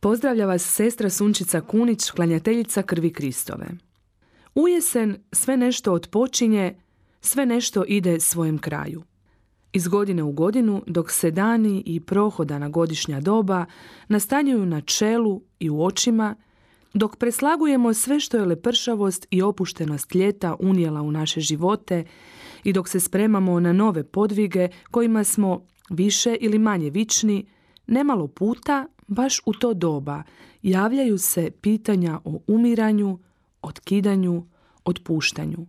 Pozdravlja vas sestra Sunčica Kunić, klanjateljica krvi Kristove. U jesen sve nešto odpočinje, sve nešto ide svojem kraju. Iz godine u godinu, dok se dani i prohodana godišnja doba nastanjuju na čelu i u očima, dok preslagujemo sve što je lepršavost i opuštenost ljeta unijela u naše živote i dok se spremamo na nove podvige kojima smo više ili manje vični, nemalo puta baš u to doba javljaju se pitanja o umiranju, otkidanju, otpuštanju.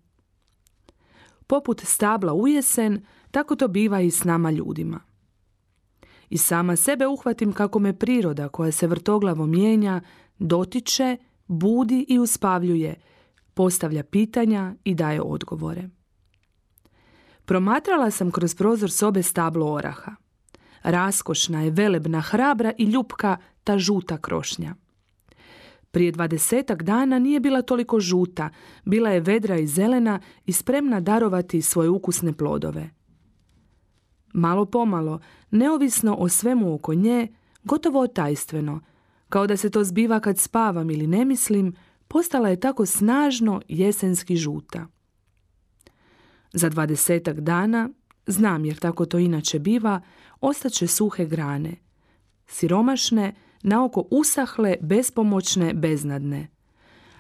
Poput stabla u jesen, tako to biva i s nama ljudima. I sama sebe uhvatim kako me priroda koja se vrtoglavo mijenja, dotiče, budi i uspavljuje, postavlja pitanja i daje odgovore. Promatrala sam kroz prozor sobe stablo oraha. Raskošna je, velebna, hrabra i ljupka ta žuta krošnja. Prije dvadesetak dana nije bila toliko žuta, bila je vedra i zelena i spremna darovati svoje ukusne plodove. Malo pomalo, neovisno o svemu oko nje, gotovo otajstveno, kao da se to zbiva kad spavam ili ne mislim, postala je tako snažno jesenski žuta. Za dvadesetak dana, znam jer tako to inače biva, ostaće suhe grane. Siromašne, naoko usahle, bespomoćne, beznadne.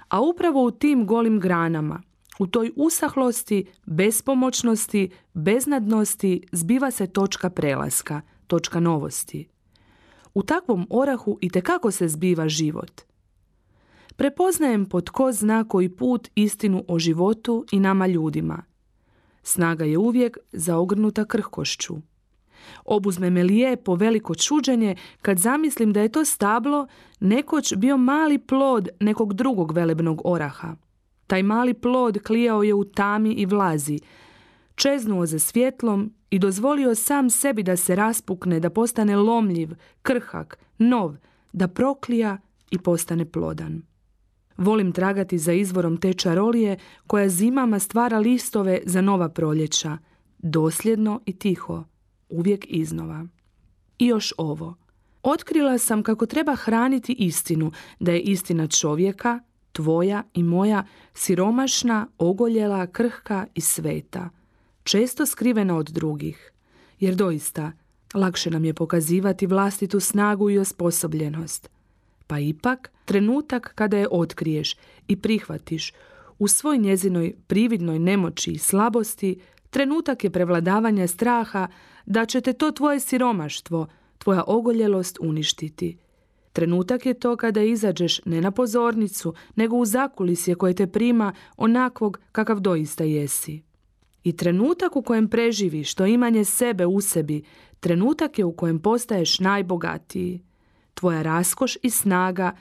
A upravo u tim golim granama, u toj usahlosti, bespomoćnosti, beznadnosti zbiva se točka prelaska, točka novosti. U takvom orahu i tekako se zbiva život. Prepoznajem pod ko zna koji put istinu o životu i nama ljudima. Snaga je uvijek zaogrnuta krhkošću. Obuzme me lijepo veliko čuđenje kad zamislim da je to stablo nekoć bio mali plod nekog drugog velebnog oraha. Taj mali plod klijao je u tami i vlazi, čeznuo za svjetlom i dozvolio sam sebi da se raspukne, da postane lomljiv, krhak, nov, da proklija i postane plodan. Volim tragati za izvorom te čarolije koja zimama stvara listove za nova proljeća, dosljedno i tiho, uvijek iznova. I još ovo. Otkrila sam kako treba hraniti istinu, da je istina čovjeka, tvoja i moja, siromašna, ogoljela, krhka i sveta, često skrivena od drugih. Jer doista, lakše nam je pokazivati vlastitu snagu i osposobljenost. Pa ipak, trenutak kada je otkriješ i prihvatiš u svoj njezinoj prividnoj nemoći i slabosti, trenutak je prevladavanja straha da će te to tvoje siromaštvo, tvoja ogoljelost uništiti. Trenutak je to kada izađeš ne na pozornicu, nego u zakulisje koje te prima onakvog kakav doista jesi. I trenutak u kojem preživiš to imanje sebe u sebi, trenutak je u kojem postaješ najbogatiji. Tvoja raskoš i snaga,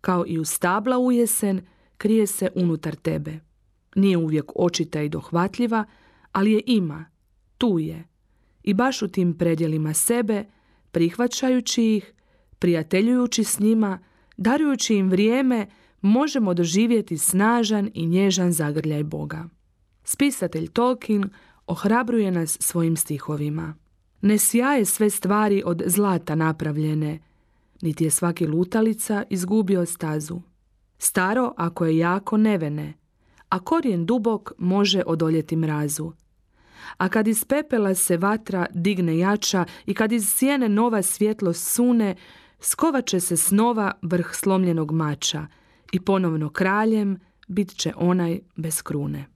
kao i u stabla u jesen, krije se unutar tebe. Nije uvijek očita i dohvatljiva, ali je ima, tu je. I baš u tim predjelima sebe, prihvaćajući ih, prijateljujući s njima, darujući im vrijeme, možemo doživjeti snažan i nježan zagrljaj Boga. Spisatelj Tolkien ohrabruje nas svojim stihovima. Ne sjaje sve stvari od zlata napravljene, niti je svaki lutalica izgubio stazu. Staro ako je jako nevene, a korijen dubok može odoljeti mrazu. A kad iz pepela se vatra digne jača i kad iz sjene nova svjetlost sune, skovat će se snova vrh slomljenog mača i ponovno kraljem bit će onaj bez krune.